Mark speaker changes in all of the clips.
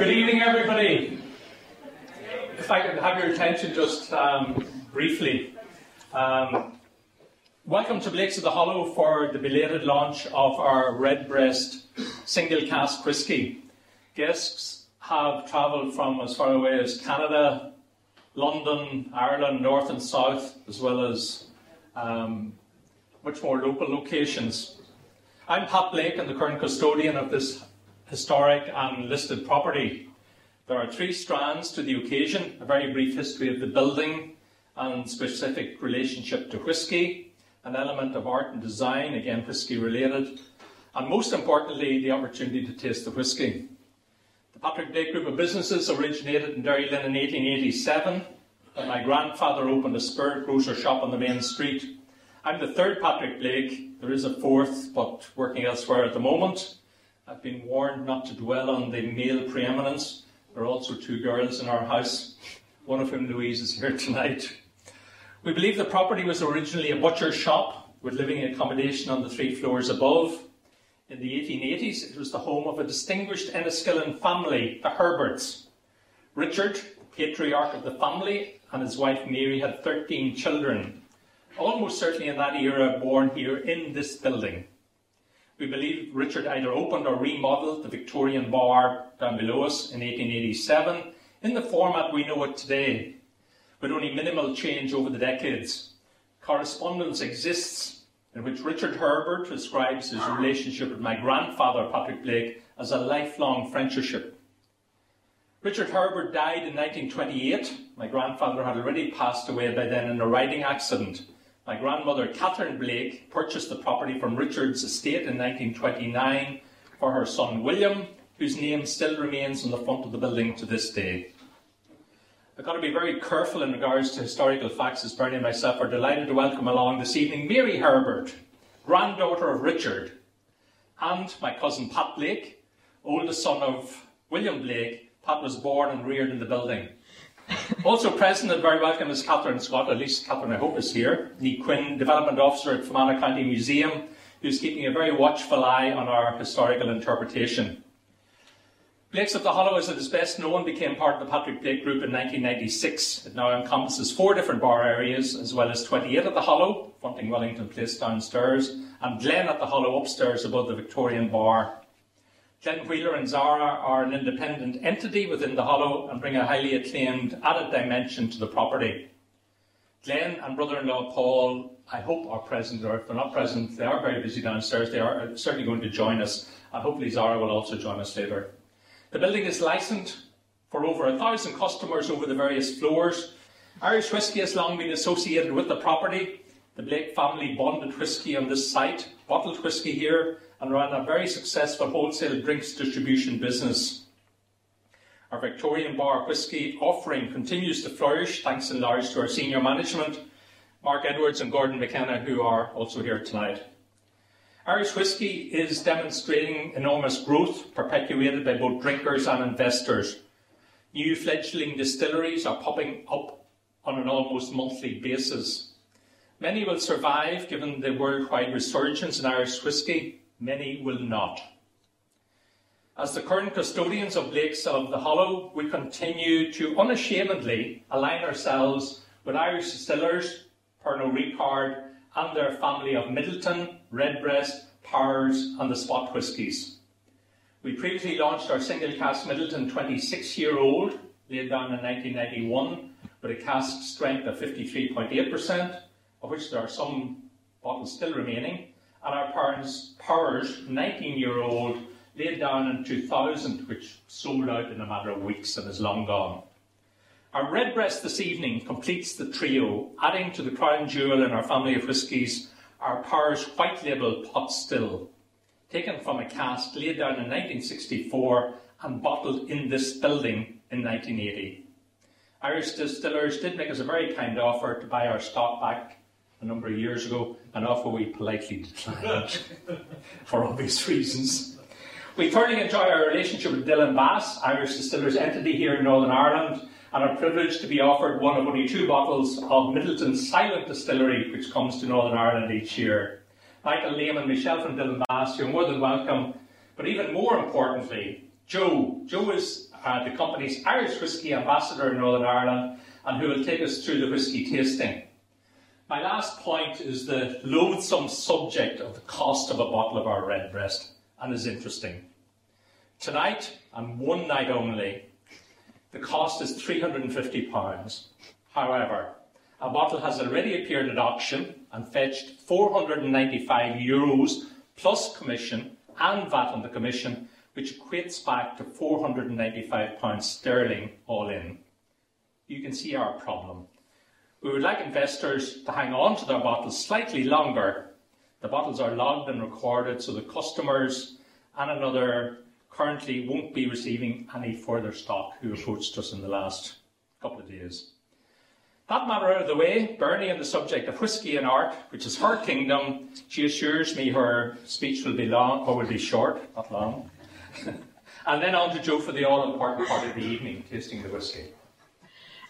Speaker 1: Good evening, everybody. If I could have your attention just um, briefly. Um, welcome to Blake's of the Hollow for the belated launch of our Redbreast single cask whisky. Guests have travelled from as far away as Canada, London, Ireland, north and south, as well as um, much more local locations. I'm Pat Blake and the current custodian of this historic and listed property. There are three strands to the occasion a very brief history of the building and specific relationship to whisky, an element of art and design, again whisky related, and most importantly, the opportunity to taste the whisky. The Patrick Blake Group of Businesses originated in Derrylin in 1887 when my grandfather opened a spirit grocer shop on the main street. I'm the third Patrick Blake. There is a fourth, but working elsewhere at the moment. I've been warned not to dwell on the male preeminence. There are also two girls in our house, one of whom, Louise, is here tonight. We believe the property was originally a butcher's shop with living accommodation on the three floors above. In the 1880s, it was the home of a distinguished Enniskillen family, the Herberts. Richard, patriarch of the family, and his wife Mary had 13 children, almost certainly in that era born here in this building. We believe Richard either opened or remodeled the Victorian bar down below us in 1887 in the format we know it today, with only minimal change over the decades. Correspondence exists in which Richard Herbert describes his relationship with my grandfather, Patrick Blake, as a lifelong friendship. Richard Herbert died in 1928. My grandfather had already passed away by then in a riding accident. My grandmother, Catherine Blake, purchased the property from Richard's estate in 1929 for her son William, whose name still remains on the front of the building to this day. I've got to be very careful in regards to historical facts, as Bernie and myself are delighted to welcome along this evening Mary Herbert, granddaughter of Richard, and my cousin Pat Blake, oldest son of William Blake. Pat was born and reared in the building. Also present and very welcome is Catherine Scott, at least Catherine I hope is here, the Quinn Development Officer at Fermanagh County Museum, who's keeping a very watchful eye on our historical interpretation. Blake's of the Hollow, as it is best known, became part of the Patrick Blake Group in 1996. It now encompasses four different bar areas, as well as 28 at the Hollow, fronting Wellington Place downstairs, and Glen at the Hollow upstairs above the Victorian Bar Glen Wheeler and Zara are an independent entity within the Hollow and bring a highly acclaimed added dimension to the property. Glenn and brother-in-law Paul, I hope, are present, or if they're not present, they are very busy downstairs. They are uh, certainly going to join us, and hopefully Zara will also join us later. The building is licensed for over a thousand customers over the various floors. Irish whiskey has long been associated with the property. The Blake family bonded whisky on this site, bottled whisky here, and ran a very successful wholesale drinks distribution business. Our Victorian bar whisky offering continues to flourish thanks in large to our senior management, Mark Edwards and Gordon McKenna, who are also here tonight. Irish whisky is demonstrating enormous growth, perpetuated by both drinkers and investors. New fledgling distilleries are popping up on an almost monthly basis. Many will survive given the worldwide resurgence in Irish whisky, many will not. As the current custodians of Blake's of the Hollow, we continue to unashamedly align ourselves with Irish distillers, Pernod Ricard, and their family of Midleton, Redbreast, Powers, and the Spot whiskies. We previously launched our single cask Midleton 26 year old, laid down in 1991, with a cask strength of 53.8%, of which there are some bottles still remaining, and our parents' Powers 19 year old laid down in 2000, which sold out in a matter of weeks and is long gone. Our Redbreast this evening completes the trio, adding to the crown jewel in our family of whiskies our Powers White Label Pot Still, taken from a cask laid down in 1964 and bottled in this building in 1980. Irish distillers did make us a very kind offer to buy our stock back a number of years ago, an offer we politely declined for obvious reasons. We thoroughly enjoy our relationship with Dillon Bass, Irish Distillers entity here in Northern Ireland, and are privileged to be offered one of only two bottles of Midleton Silent Distillery, which comes to Northern Ireland each year. Michael Lehman, Michelle from Dillon Bass, you're more than welcome. But even more importantly, Joe. Joe is uh, the company's Irish whiskey Ambassador in Northern Ireland, and who will take us through the whiskey tasting. My last point is the loathsome subject of the cost of a bottle of our Redbreast, and is interesting. Tonight, and one night only, the cost is £350. However, a bottle has already appeared at auction and fetched 495 euros plus commission and VAT on the commission, which equates back to 495 pounds sterling all in. You can see our problem. We would like investors to hang on to their bottles slightly longer. The bottles are logged and recorded so the customers and another currently won't be receiving any further stock who approached us in the last couple of days. That matter out of the way, Bernie on the subject of whisky and art, which is her kingdom, she assures me her speech will be long, or will be short, not long. and then on to Joe for the all important part of the evening, tasting the whisky.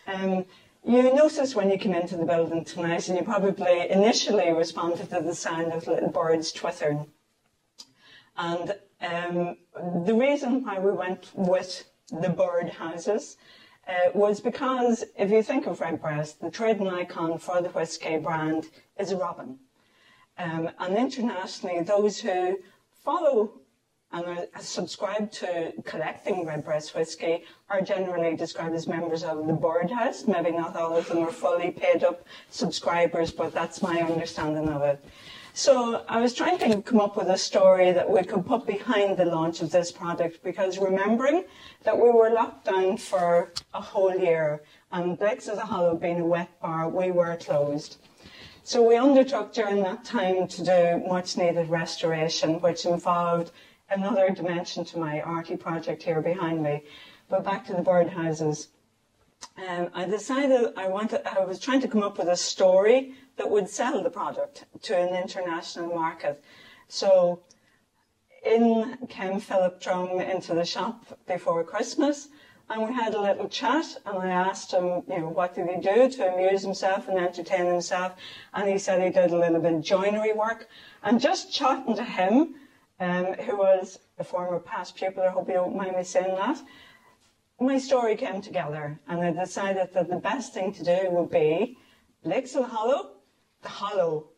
Speaker 2: Um, you noticed when you came into the building tonight, and you probably initially responded to the sound of little birds twittering. And um, the reason why we went with the bird houses uh, was because if you think of Redbreast, the trading icon for the whisky brand is a robin. Um, and internationally, those who follow and are subscribed to collecting Redbreast whiskey are generally described as members of the Birdhouse. Maybe not all of them are fully paid up subscribers, but that's my understanding of it. So I was trying to come up with a story that we could put behind the launch of this product because remembering that we were locked down for a whole year and Blake's of the Hollow being a wet bar, we were closed. So we undertook during that time to do much needed restoration, which involved another dimension to my arty project here behind me. But back to the birdhouses. Um, I decided I wanted, I was trying to come up with a story that would sell the product to an international market. So in came Philip Drum into the shop before Christmas and we had a little chat and I asked him, you know, what did he do to amuse himself and entertain himself? And he said he did a little bit of joinery work. And just chatting to him, um, who was a former past pupil, I hope you don't mind me saying that, my story came together and I decided that the best thing to do would be Blake's Hollow, the hollow,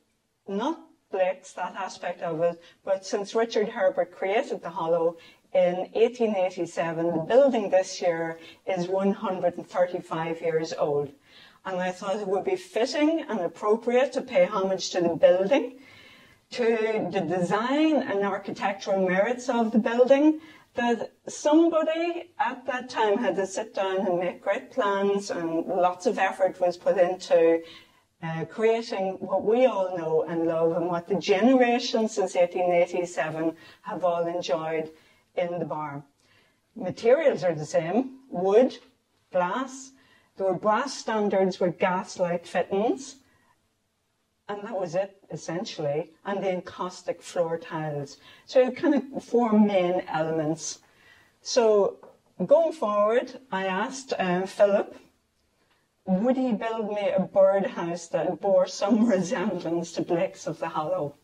Speaker 2: not Blake's, that aspect of it, but since Richard Herbert created the hollow in 1887, the building this year is 135 years old. And I thought it would be fitting and appropriate to pay homage to the building to the design and architectural merits of the building that somebody at that time had to sit down and make great plans and lots of effort was put into uh, creating what we all know and love and what the generations since 1887 have all enjoyed in the bar. Materials are the same, wood, glass, there were brass standards with gaslight fittings, and that was it essentially, and the encaustic floor tiles. So kind of four main elements. So going forward, I asked uh, Philip, would he build me a birdhouse that bore some resemblance to Blake's of the Hollow?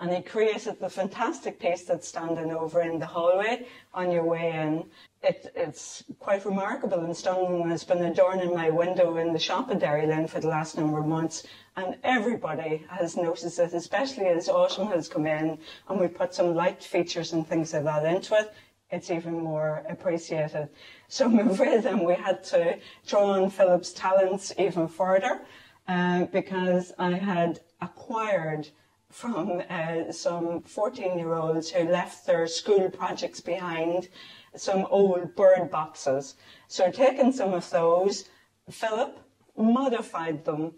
Speaker 2: And he created the fantastic piece that's standing over in the hallway on your way in. It, it's quite remarkable and stunning and it's been adorning my window in the shop at Derrylin for the last number of months. And everybody has noticed it, especially as autumn has come in and we put some light features and things like that into it. It's even more appreciated. So I'm afraid then we had to draw on Philip's talents even further uh, because I had acquired from uh, some 14 year olds who left their school projects behind some old bird boxes. So taking some of those, Philip modified them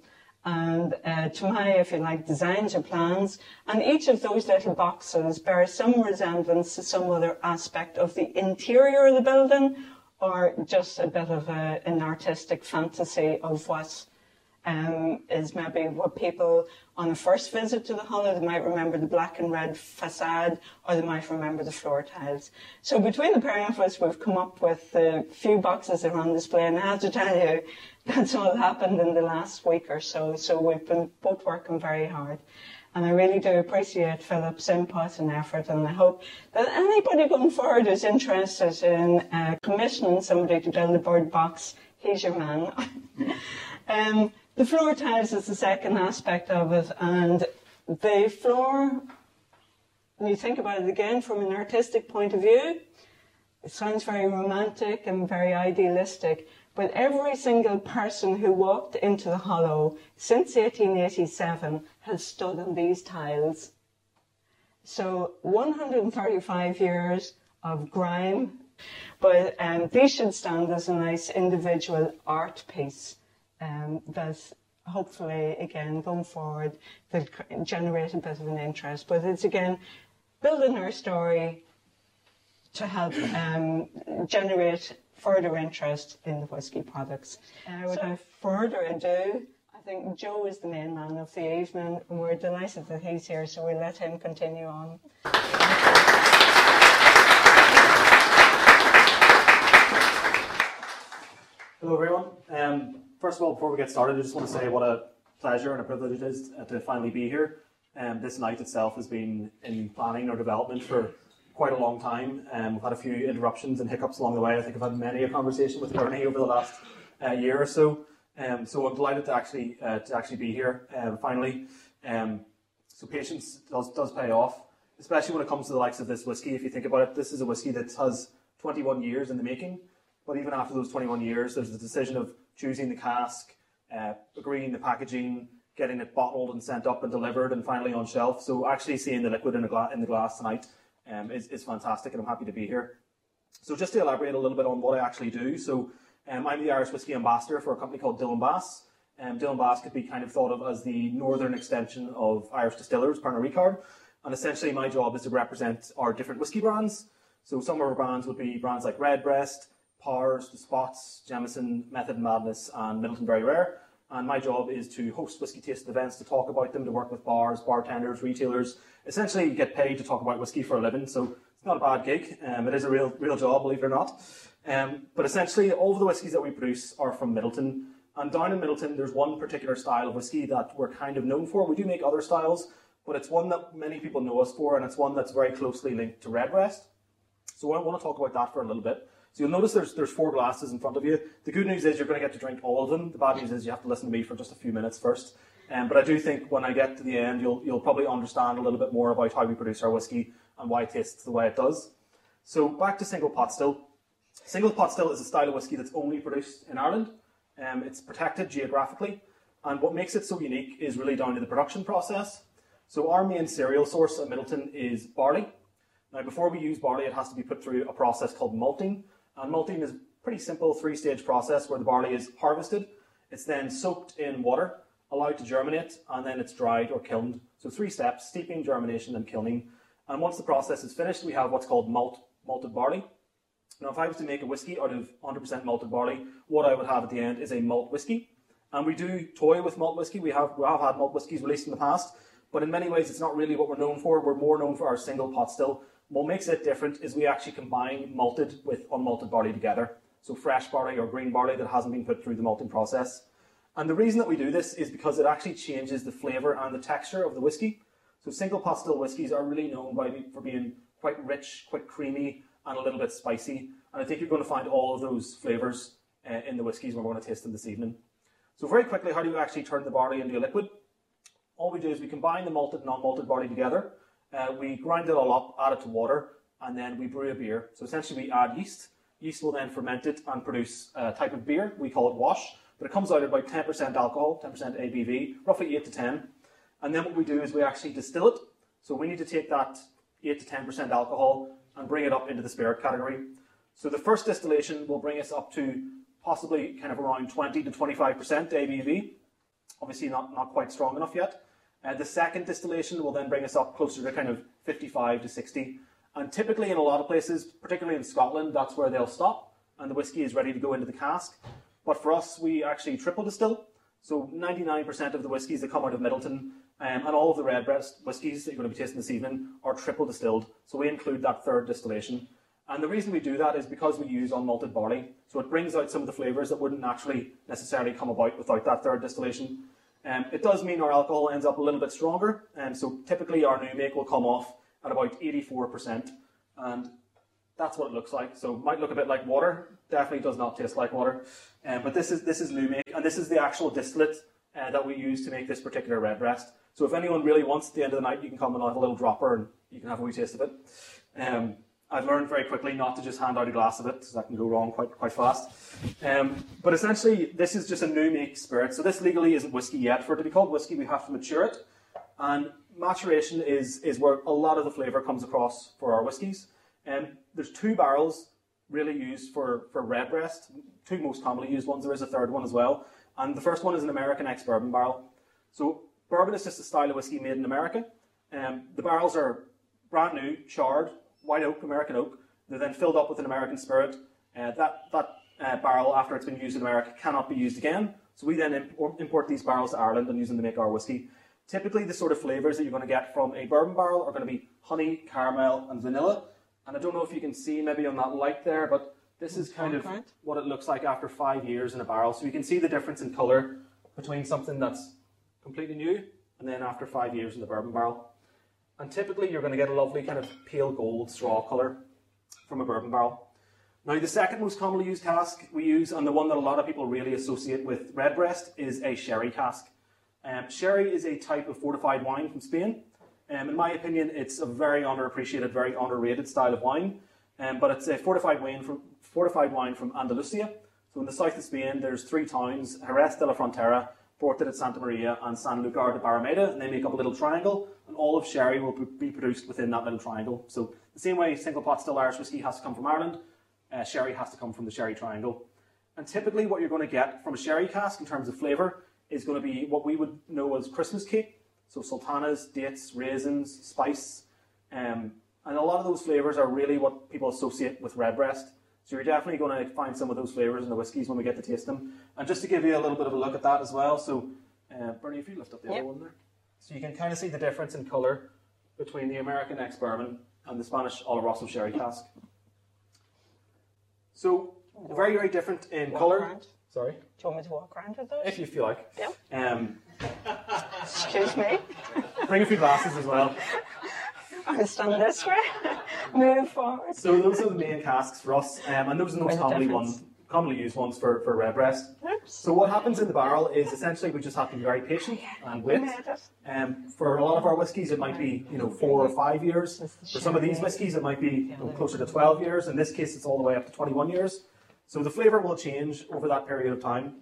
Speaker 2: and uh, to my, if you like, designs or plans. And each of those little boxes bears some resemblance to some other aspect of the interior of the building or just a bit of a, an artistic fantasy of what um, is maybe what people on a first visit to the Hollow, they might remember the black and red facade, or they might remember the floor tiles. So between the pair of us, we've come up with a few boxes that are on display, and I have to tell you, that's all happened in the last week or so. So we've been both working very hard. And I really do appreciate Philip's input and effort, and I hope that anybody going forward who's interested in uh, commissioning somebody to build a bird box, he's your man. um, the floor tiles is the second aspect of it, and the floor, when you think about it again from an artistic point of view, it sounds very romantic and very idealistic, but every single person who walked into the hollow since 1887 has stood on these tiles. So 135 years of grime, but um, these should stand as a nice individual art piece um, that's hopefully, again, going forward, will generate a bit of an interest. But it's, again, building our story to help um, generate further interest in the whisky products. Uh, without further ado, I think Joe is the main man of the evening, and we're delighted that he's here, so we'll let him continue on.
Speaker 3: Hello, everyone. Um, first of all, before we get started, I just want to say what a pleasure and a privilege it is to finally be here. Um, this night itself has been in planning or development for quite a long time. Um, we've had a few interruptions and hiccups along the way. I think I've had many a conversation with Bernie over the last uh, year or so. Um, so I'm delighted to actually uh, to actually be here um, finally. Um, so patience does does pay off, especially when it comes to the likes of this whiskey. If you think about it, this is a whiskey that has 21 years in the making. But even after those 21 years, there's the decision of choosing the cask, uh, agreeing the packaging, getting it bottled and sent up and delivered, and finally on shelf. So actually seeing the liquid in, gla- in the glass tonight um, is, is fantastic, and I'm happy to be here. So just to elaborate a little bit on what I actually do. So um, I'm the Irish Whiskey Ambassador for a company called Dillon Bass. Um, Dillon Bass could be kind of thought of as the northern extension of Irish Distillers, Pernod Ricard. And essentially my job is to represent our different whiskey brands. So some of our brands would be brands like Redbreast, Powers, The Spots, Jameson, Method Madness, and Midleton Very Rare. And my job is to host whiskey tasting events, to talk about them, to work with bars, bartenders, retailers, essentially get paid to talk about whiskey for a living. So it's not a bad gig. Um, it is a real, real job, believe it or not. Um, but essentially, all of the whiskies that we produce are from Midleton. And down in Midleton, there's one particular style of whiskey that we're kind of known for. We do make other styles, but it's one that many people know us for, and it's one that's very closely linked to Redbreast. So I want to talk about that for a little bit. So you'll notice there's there's four glasses in front of you. The good news is you're going to get to drink all of them. The bad news is you have to listen to me for just a few minutes first. Um, but I do think when I get to the end, you'll you'll probably understand a little bit more about how we produce our whiskey and why it tastes the way it does. So back to single pot still. Single pot still is a style of whiskey that's only produced in Ireland. Um, it's protected geographically, and what makes it so unique is really down to the production process. So our main cereal source at Midleton is barley. Now, before we use barley, it has to be put through a process called malting, Uh, and malting is a pretty simple three-stage process where the barley is harvested. It's then soaked in water, allowed to germinate, and then it's dried or kilned. So three steps, steeping, germination, and kilning. And once the process is finished, we have what's called malt, malted barley. Now, if I was to make a whiskey out of 100% malted barley, what I would have at the end is a malt whiskey. And we do toy with malt whiskey. We have, we have had malt whiskies released in the past, but in many ways, it's not really what we're known for. We're more known for our single pot still. What makes it different is we actually combine malted with unmalted barley together. So fresh barley or green barley that hasn't been put through the malting process. And the reason that we do this is because it actually changes the flavour and the texture of the whiskey. So single pot still whiskies are really known by, for being quite rich, quite creamy, and a little bit spicy. And I think you're going to find all of those flavours uh, in the whiskies we're going to taste them this evening. So very quickly, how do you actually turn the barley into a liquid? All we do is we combine the malted and non-malted barley together uh, we grind it all up, add it to water, and then we brew a beer. So essentially, we add yeast. Yeast will then ferment it and produce a type of beer. We call it wash, but it comes out at about 10% alcohol, 10% ABV, roughly 8 to 10. And then what we do is we actually distill it. So we need to take that 8 to 10% alcohol and bring it up into the spirit category. So the first distillation will bring us up to possibly kind of around 20 to 25% ABV. Obviously, not, not quite strong enough yet. Uh, the second distillation will then bring us up closer to kind of 55 to 60. And typically in a lot of places, particularly in Scotland, that's where they'll stop and the whiskey is ready to go into the cask. But for us, we actually triple distill. So 99% of the whiskies that come out of Midleton um, and all of the Redbreast whiskies that you're going to be tasting this evening are triple distilled. So we include that third distillation. And the reason we do that is because we use unmalted barley. So it brings out some of the flavours that wouldn't naturally necessarily come about without that third distillation. Um, it does mean our alcohol ends up a little bit stronger, and so typically our new make will come off at about 84%, and that's what it looks like. So it might look a bit like water, definitely does not taste like water, um, but this is this is new make, and this is the actual distillate uh, that we use to make this particular redbreast. So if anyone really wants at the end of the night, you can come and have a little dropper, and you can have a wee taste of it. Um, I've learned very quickly not to just hand out a glass of it, because that can go wrong quite quite fast. Um, but essentially, this is just a new make spirit. So this legally isn't whiskey yet. For it to be called whiskey, we have to mature it, and maturation is is where a lot of the flavour comes across for our whiskies. And um, there's two barrels really used for for redbreast, two most commonly used ones. There is a third one as well, and the first one is an American ex bourbon barrel. So bourbon is just a style of whiskey made in America. Um, the barrels are brand new, charred, white oak, American oak. They're then filled up with an American spirit. Uh, that that uh, barrel, after it's been used in America, cannot be used again. So we then import, import these barrels to Ireland and use them to make our whiskey. Typically, the sort of flavors that you're going to get from a bourbon barrel are going to be honey, caramel, and vanilla. And I don't know if you can see maybe on that light there, but this is kind of what it looks like after five years in a barrel. So you can see the difference in colour between something that's completely new and then after five years in the bourbon barrel. And typically you're going to get a lovely kind of pale gold straw colour from a bourbon barrel. Now the second most commonly used cask we use, and the one that a lot of people really associate with redbreast, is a sherry cask. Um, sherry is a type of fortified wine from Spain. Um, in my opinion, it's a very underappreciated, very underrated style of wine. Um, but it's a fortified wine from fortified wine from Andalusia. So in the south of Spain, there's three towns: Jerez de la Frontera, Puerto de Santa Maria, and Sanlúcar de Barrameda, and they make up a little triangle. And all of sherry will be produced within that little triangle. So the same way single pot still Irish whiskey has to come from Ireland, uh, sherry has to come from the sherry triangle. And typically, what you're going to get from a sherry cask in terms of flavour is going to be what we would know as Christmas cake. So sultanas, dates, raisins, spice, um, and a lot of those flavours are really what people associate with redbreast. So you're definitely going to find some of those flavours in the whiskies when we get to taste them. And just to give you a little bit of a look at that as well, so uh, Bernie, if you lift up the yep. other one there, so you can kind of see the difference in colour between the American ex bourbon and the Spanish Oloroso sherry cask. So very very different in colour. Sorry.
Speaker 2: Do you want me to walk around with those?
Speaker 3: If you feel like.
Speaker 2: Yeah.
Speaker 3: Um,
Speaker 2: Excuse me.
Speaker 3: Bring a few glasses as well.
Speaker 2: I'm stand this way. Move forward.
Speaker 3: So those are the main casks for us, um, and those are the most commonly ones, commonly used ones for, for redbreast.
Speaker 2: Oops.
Speaker 3: So what happens in the barrel is essentially we just have to be very patient and wait. Um, for a lot of our whiskies, it might be you know four or five years. For some of these whiskies, it might be you know, closer to 12 years. In this case, it's all the way up to 21 years. So the flavour will change over that period of time.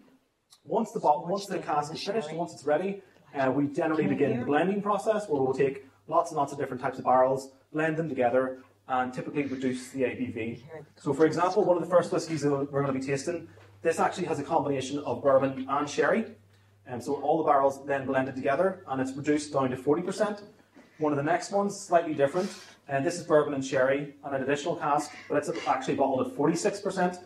Speaker 3: Once the bottle, once the cask is finished, once it's ready, uh, we generally begin the blending process where we'll take lots and lots of different types of barrels, blend them together, and typically reduce the ABV. So, for example, one of the first whiskies that we're going to be tasting, this actually has a combination of bourbon and sherry. And so all the barrels then blended together, and it's reduced down to 40%. One of the next ones, slightly different, and this is bourbon and sherry and an additional cask, but it's actually bottled at 46%.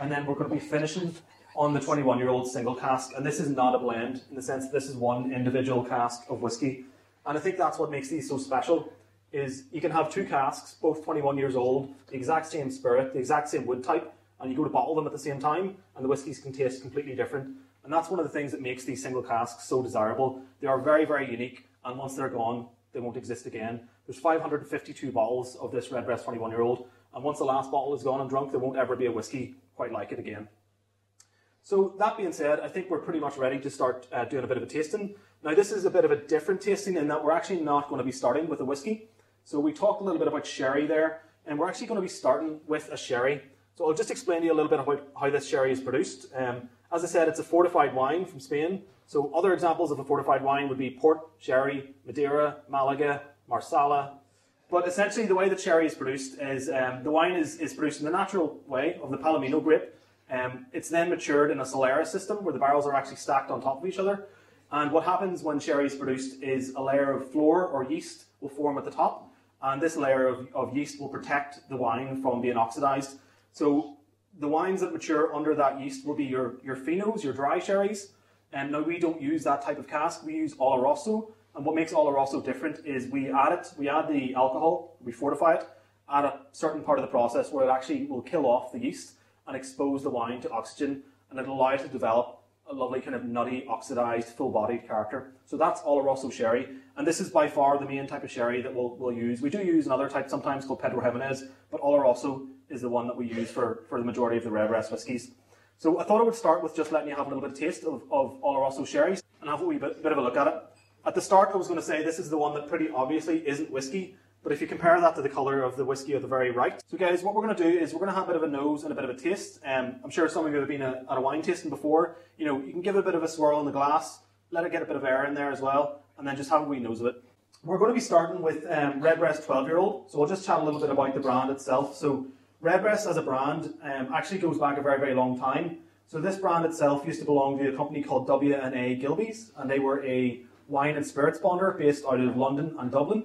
Speaker 3: And then we're going to be finishing on the 21 year old single cask. And this is not a blend in the sense that this is one individual cask of whiskey. And I think that's what makes these so special is you can have two casks, both 21 years old, the exact same spirit, the exact same wood type, and you go to bottle them at the same time, and the whiskies can taste completely different. And that's one of the things that makes these single casks so desirable. They are very, very unique, and once they're gone, they won't exist again. There's 552 bottles of this Redbreast 21 year old, and once the last bottle is gone and drunk, there won't ever be a whiskey quite like it again. So that being said, I think we're pretty much ready to start uh, doing a bit of a tasting. Now this is a bit of a different tasting in that we're actually not going to be starting with a whiskey. So we talked a little bit about sherry there, and we're actually going to be starting with a sherry. So I'll just explain to you a little bit about how this sherry is produced. Um, as I said, it's a fortified wine from Spain. So other examples of a fortified wine would be port, sherry, Madeira, Malaga, Marsala. But essentially, the way the sherry is produced is um, the wine is, is produced in the natural way of the Palomino grape. Um, it's then matured in a solera system where the barrels are actually stacked on top of each other. And what happens when sherry is produced is a layer of flor or yeast will form at the top, and this layer of, of yeast will protect the wine from being oxidized. So the wines that mature under that yeast will be your, your finos, your dry sherries. And now we don't use that type of cask, we use Oloroso. And what makes Oloroso different is we add it, we add the alcohol, we fortify it at a certain part of the process where it actually will kill off the yeast and expose the wine to oxygen and it'll allow it to develop a lovely kind of nutty, oxidized, full-bodied character. So that's Oloroso sherry, and this is by far the main type of sherry that we'll, we'll use. We do use another type sometimes called Pedro Ximénez, but Oloroso is the one that we use for, for the majority of the Redbreast whiskies. So I thought I would start with just letting you have a little bit of taste of, of Oloroso sherry and have a wee bit, bit of a look at it. At the start, I was going to say this is the one that pretty obviously isn't whiskey, but if you compare that to the colour of the whiskey at the very right. So guys, what we're going to do is we're going to have a bit of a nose and a bit of a taste. Um, I'm sure some of you have been a, at a wine tasting before. You know, you can give it a bit of a swirl in the glass, let it get a bit of air in there as well, and then just have a wee nose of it. We're going to be starting with um, Redbreast 12 year old. So I'll just chat a little bit about the brand itself. So Redbreast as a brand um, actually goes back a very, very long time. So this brand itself used to belong to a company called W&A Gilbey's, and they were a wine and spirits bonder based out of London and Dublin.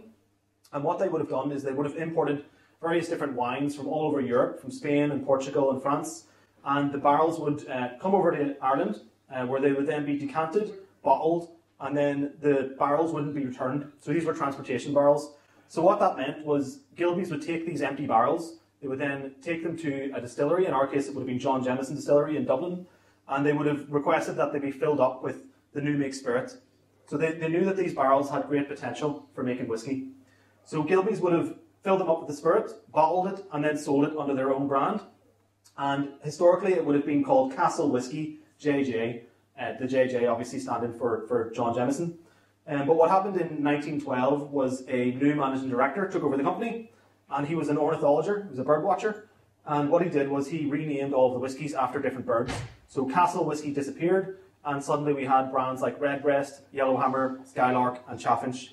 Speaker 3: And what they would have done is they would have imported various different wines from all over Europe, from Spain and Portugal and France, and the barrels would uh, come over to Ireland, uh, where they would then be decanted, bottled, and then the barrels wouldn't be returned. So these were transportation barrels. So what that meant was Gilbey's would take these empty barrels, they would then take them to a distillery, in our case it would have been John Jameson Distillery in Dublin, and they would have requested that they be filled up with the new make spirit. So they, they knew that these barrels had great potential for making whiskey. So Gilbey's would have filled them up with the spirit, bottled it, and then sold it under their own brand. And historically, it would have been called Castle Whiskey JJ, uh, the JJ obviously standing for, for John Jameson. Um, but what happened in 1912 was a new managing director took over the company, and he was an ornithologist, he was a bird watcher. And what he did was he renamed all of the whiskies after different birds. So Castle Whiskey disappeared, and suddenly we had brands like Redbreast, Yellowhammer, Skylark, and Chaffinch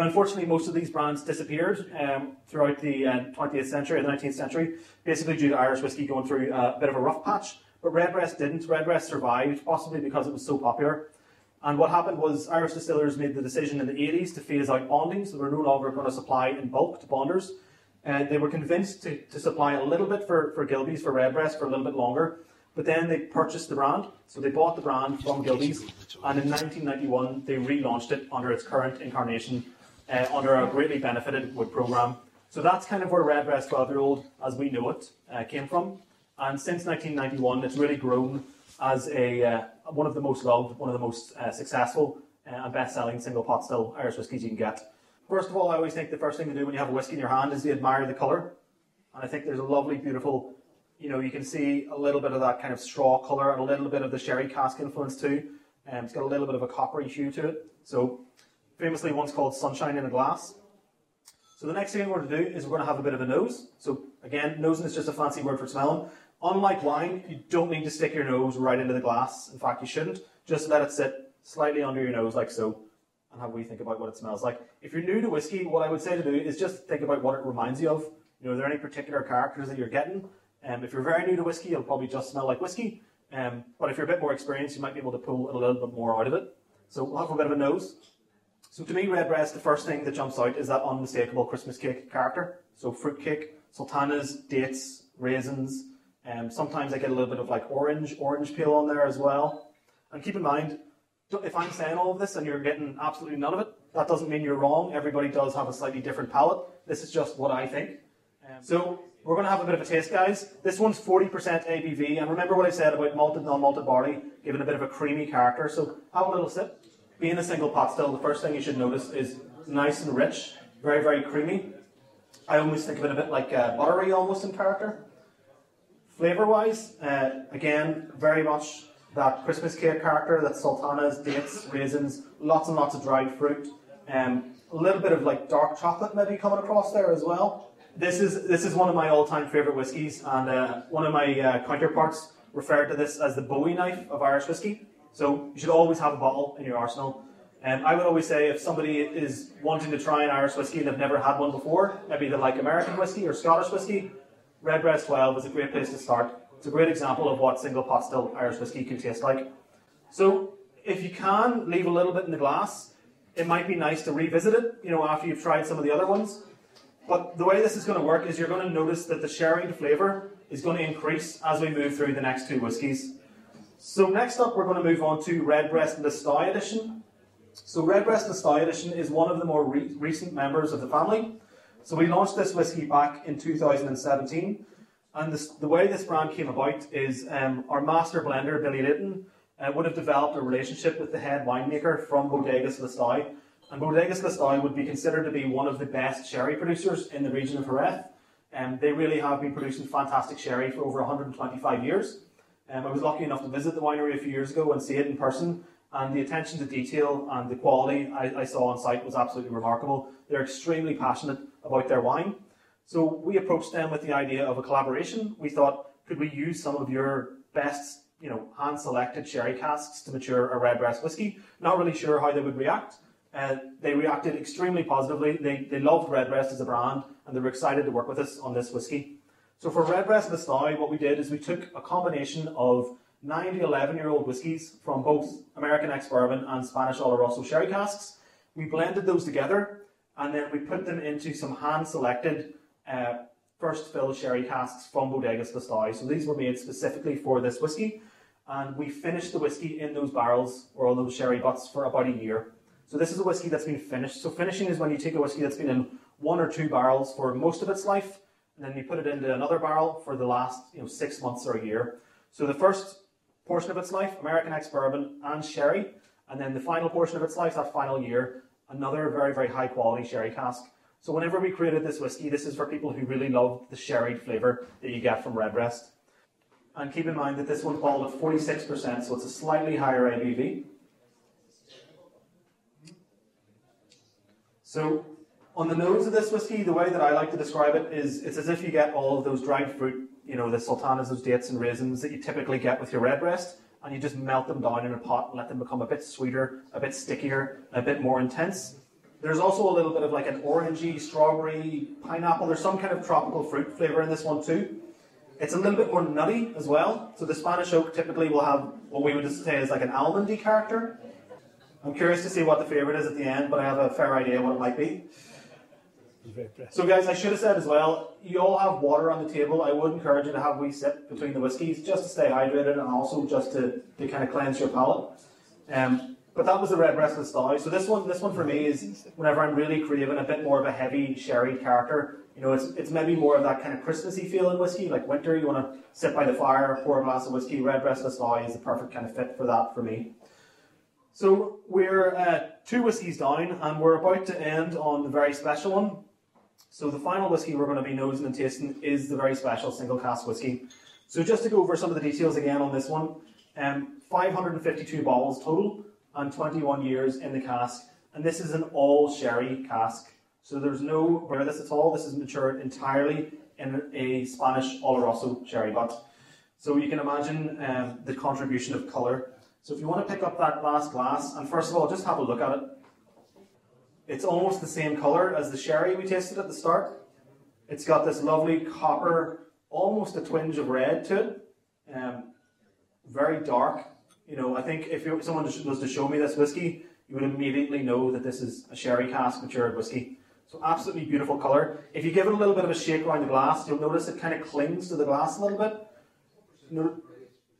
Speaker 3: unfortunately, most of these brands disappeared um, throughout the uh, 20th century and the 19th century, basically due to Irish whiskey going through a bit of a rough patch. But Redbreast didn't. Redbreast survived, possibly because it was so popular. And what happened was Irish distillers made the decision in the 80s to phase out bonding, so they were no longer going to supply in bulk to bonders. And they were convinced to, to supply a little bit for, for Gilbey's, for Redbreast, for a little bit longer. But then they purchased the brand, so they bought the brand from Gilbey's, and in 1991 they relaunched it under its current incarnation uh, under a greatly benefited wood program. So that's kind of where Redbreast 12 year old, as we know it, uh, came from. And since 1991, it's really grown as a uh, one of the most loved, one of the most uh, successful uh, and best selling single pot still Irish whiskies you can get. First of all, I always think the first thing to do when you have a whiskey in your hand is to admire the colour. And I think there's a lovely, beautiful you know, you can see a little bit of that kind of straw colour and a little bit of the sherry cask influence too. Um, it's got a little bit of a coppery hue to it. So, famously once called sunshine in a glass. So the next thing we're going to do is we're going to have a bit of a nose. So again, nosing is just a fancy word for smelling. Unlike wine, you don't need to stick your nose right into the glass. In fact, you shouldn't. Just let it sit slightly under your nose like so and have we think about what it smells like. If you're new to whiskey, what I would say to do is just think about what it reminds you of. You know, are there any particular characters that you're getting? Um, if you're very new to whiskey, it'll probably just smell like whiskey. Um, but if you're a bit more experienced, you might be able to pull a little bit more out of it. So we'll have a bit of a nose. So to me, Redbreast, the first thing that jumps out is that unmistakable Christmas cake character. So fruitcake, sultanas, dates, raisins. Um, sometimes I get a little bit of like orange, orange peel on there as well. And keep in mind, if I'm saying all of this and you're getting absolutely none of it, that doesn't mean you're wrong. Everybody does have a slightly different palate. This is just what I think. Um, so we're going to have a bit of a taste, guys. This one's 40% ABV, and remember what I said about malted, non-malted barley, giving a bit of a creamy character. So have a little sip. Being a single pot still, the first thing you should notice is nice and rich, very, very creamy. I almost think of it a bit like uh, buttery almost in character. Flavour-wise, uh, again, very much that Christmas cake character, that sultanas, dates, raisins, lots and lots of dried fruit. Um, a little bit of like dark chocolate maybe coming across there as well. This is this is one of my all-time favourite whiskies, and uh, one of my uh, counterparts referred to this as the Bowie knife of Irish whiskey. So you should always have a bottle in your arsenal. And um, I would always say if somebody is wanting to try an Irish whiskey and they've never had one before, maybe they like American whiskey or Scottish whiskey, Redbreast 12 is a great place to start. It's a great example of what single pot still Irish whiskey can taste like. So if you can leave a little bit in the glass, it might be nice to revisit it, you know, after you've tried some of the other ones. But the way this is going to work is you're going to notice that the sherry flavour is going to increase as we move through the next two whiskies. So next up, we're going to move on to Redbreast Lustau Edition. So Redbreast Lustau Edition is one of the more re recent members of the family. So we launched this whiskey back in 2017. And this, the way this brand came about is um, our master blender, Billy Leighton, uh, would have developed a relationship with the head winemaker from Bodegas Lustau. And Bodegas Lustau would be considered to be one of the best sherry producers in the region of Jerez. And um, they really have been producing fantastic sherry for over 125 years. Um, I was lucky enough to visit the winery a few years ago and see it in person, and the attention to detail and the quality I, I saw on site was absolutely remarkable. They're extremely passionate about their wine. So we approached them with the idea of a collaboration. We thought, could we use some of your best, you know, hand-selected sherry casks to mature a redbreast whiskey? Not really sure how they would react. Uh, they reacted extremely positively. They, they loved Redbreast as a brand, and they were excited to work with us on this whiskey. So for Redbreast Lustau, what we did is we took a combination of 9 to 11 year old whiskies from both American ex bourbon and Spanish Oloroso sherry casks. We blended those together, and then we put them into some hand selected uh, first fill sherry casks from Bodegas Lustau. So these were made specifically for this whiskey, and we finished the whiskey in those barrels or all those sherry butts for about a year. So this is a whiskey that's been finished. So finishing is when you take a whiskey that's been in one or two barrels for most of its life, and then you put it into another barrel for the last you know six months or a year. So the first portion of its life, American ex bourbon and sherry, and then the final portion of its life, that final year, another very very high quality sherry cask. So whenever we created this whiskey, this is for people who really love the sherry flavour that you get from Redbreast. And keep in mind that this one bottled at 46%, so it's a slightly higher ABV. So on the nose of this whiskey, the way that I like to describe it is it's as if you get all of those dried fruit, you know, the sultanas, those dates and raisins that you typically get with your red redbreast, and you just melt them down in a pot and let them become a bit sweeter, a bit stickier, a bit more intense. There's also a little bit of like an orangey, strawberry, pineapple. There's some kind of tropical fruit flavour in this one too. It's a little bit more nutty as well. So the Spanish oak typically will have what we would say is like an almondy character. I'm curious to see what the favourite is at the end, but I have a fair idea what it might be. So, guys, I should have said as well, you all have water on the table. I would encourage you to have a wee sip between the whiskies just to stay hydrated and also just to, to kind of cleanse your palate. Um, but that was the red Redbreast Lustau. So this one, this one for me is whenever I'm really craving a bit more of a heavy sherry character. You know, it's it's maybe more of that kind of Christmassy feeling whiskey, like winter. You want to sit by the fire, pour a glass of whiskey. Red Redbreast Lustau is the perfect kind of fit for that for me. So we're uh, two whiskies down, and we're about to end on the very special one. So the final whiskey we're going to be nosing and tasting is the very special single cask whiskey. So just to go over some of the details again on this one, um, 552 bottles total and 21 years in the cask. And this is an all sherry cask. So there's no this at all. This is matured entirely in a Spanish Oloroso sherry butt. So you can imagine um, the contribution of colour so if you want to pick up that last glass, and first of all, just have a look at it. It's almost the same colour as the sherry we tasted at the start. It's got this lovely copper, almost a twinge of red to it. Um, very dark. You know, I think if someone was to show me this whiskey, you would immediately know that this is a sherry cask matured whiskey. So absolutely beautiful colour. If you give it a little bit of a shake around the glass, you'll notice it kind of clings to the glass a little bit.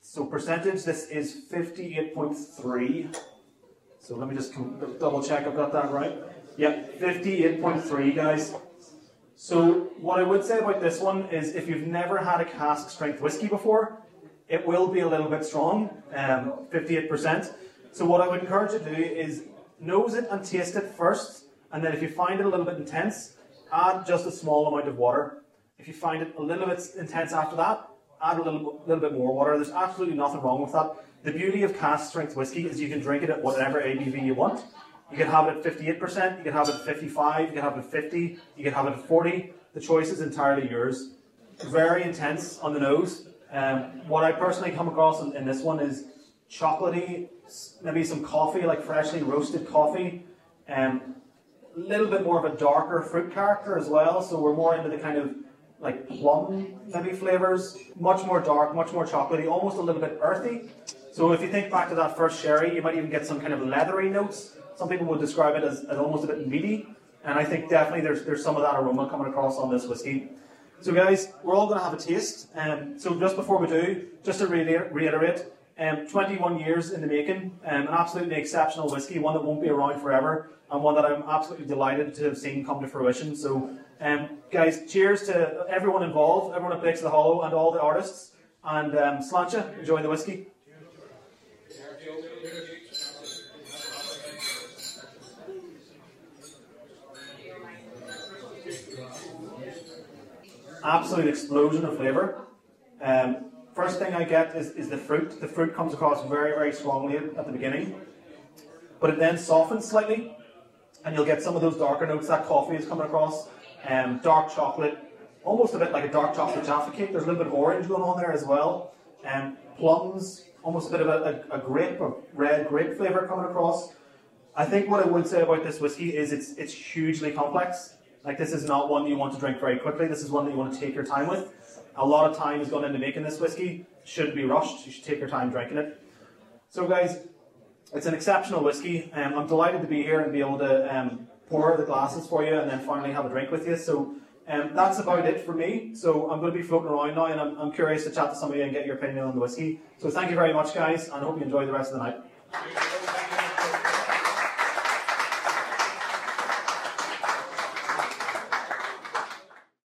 Speaker 3: So percentage, this is 58.3. So let me just double check I've got that right. Yep, 58.3, guys. So what I would say about this one is if you've never had a cask strength whiskey before, it will be a little bit strong, um, 58%. So what I would encourage you to do is nose it and taste it first, and then if you find it a little bit intense, add just a small amount of water. If you find it a little bit intense after that, add a little, little bit more water. There's absolutely nothing wrong with that. The beauty of cask strength whiskey is you can drink it at whatever ABV you want. You can have it at 58%, you can have it at 55, you can have it at 50, you can have it at 40. The choice is entirely yours. Very intense on the nose. Um, what I personally come across in, in this one is chocolatey, maybe some coffee, like freshly roasted coffee. Um, a little bit more of a darker fruit character as well, so we're more into the kind of like plum maybe flavors, much more dark, much more chocolatey, almost a little bit earthy. So if you think back to that first sherry, you might even get some kind of leathery notes. Some people would describe it as, as almost a bit meaty, and I think definitely there's there's some of that aroma coming across on this whiskey. So guys, we're all going to have a taste. Um, so just before we do, just to reiterate, um, 21 years in the making, um, an absolutely exceptional whiskey, one that won't be around forever, and one that I'm absolutely delighted to have seen come to fruition. So um, guys, cheers to everyone involved, everyone at Blake's of the Hollow, and all the artists. And um, Sláinte, enjoy the whiskey. Absolute explosion of flavour. Um, first thing I get is, is the fruit. The fruit comes across very, very strongly at the beginning, but it then softens slightly, and you'll get some of those darker notes that coffee is coming across. Um, dark chocolate, almost a bit like a dark chocolate Jaffa cake. There's a little bit of orange going on there as well. Um, plums, almost a bit of a, a, a grape, a red grape flavour coming across. I think what I would say about this whiskey is it's it's hugely complex. Like this is not one you want to drink very quickly. This is one that you want to take your time with. A lot of time has gone into making this whiskey. Shouldn't be rushed. You should take your time drinking it. So, guys, it's an exceptional whiskey. Um, I'm delighted to be here and be able to um, pour the glasses for you and then finally have a drink with you. So, um, that's about it for me. So, I'm going to be floating around now and I'm, I'm curious to chat to some of you and get your opinion on the whiskey. So, thank you very much, guys, and I hope you enjoy the rest of the night.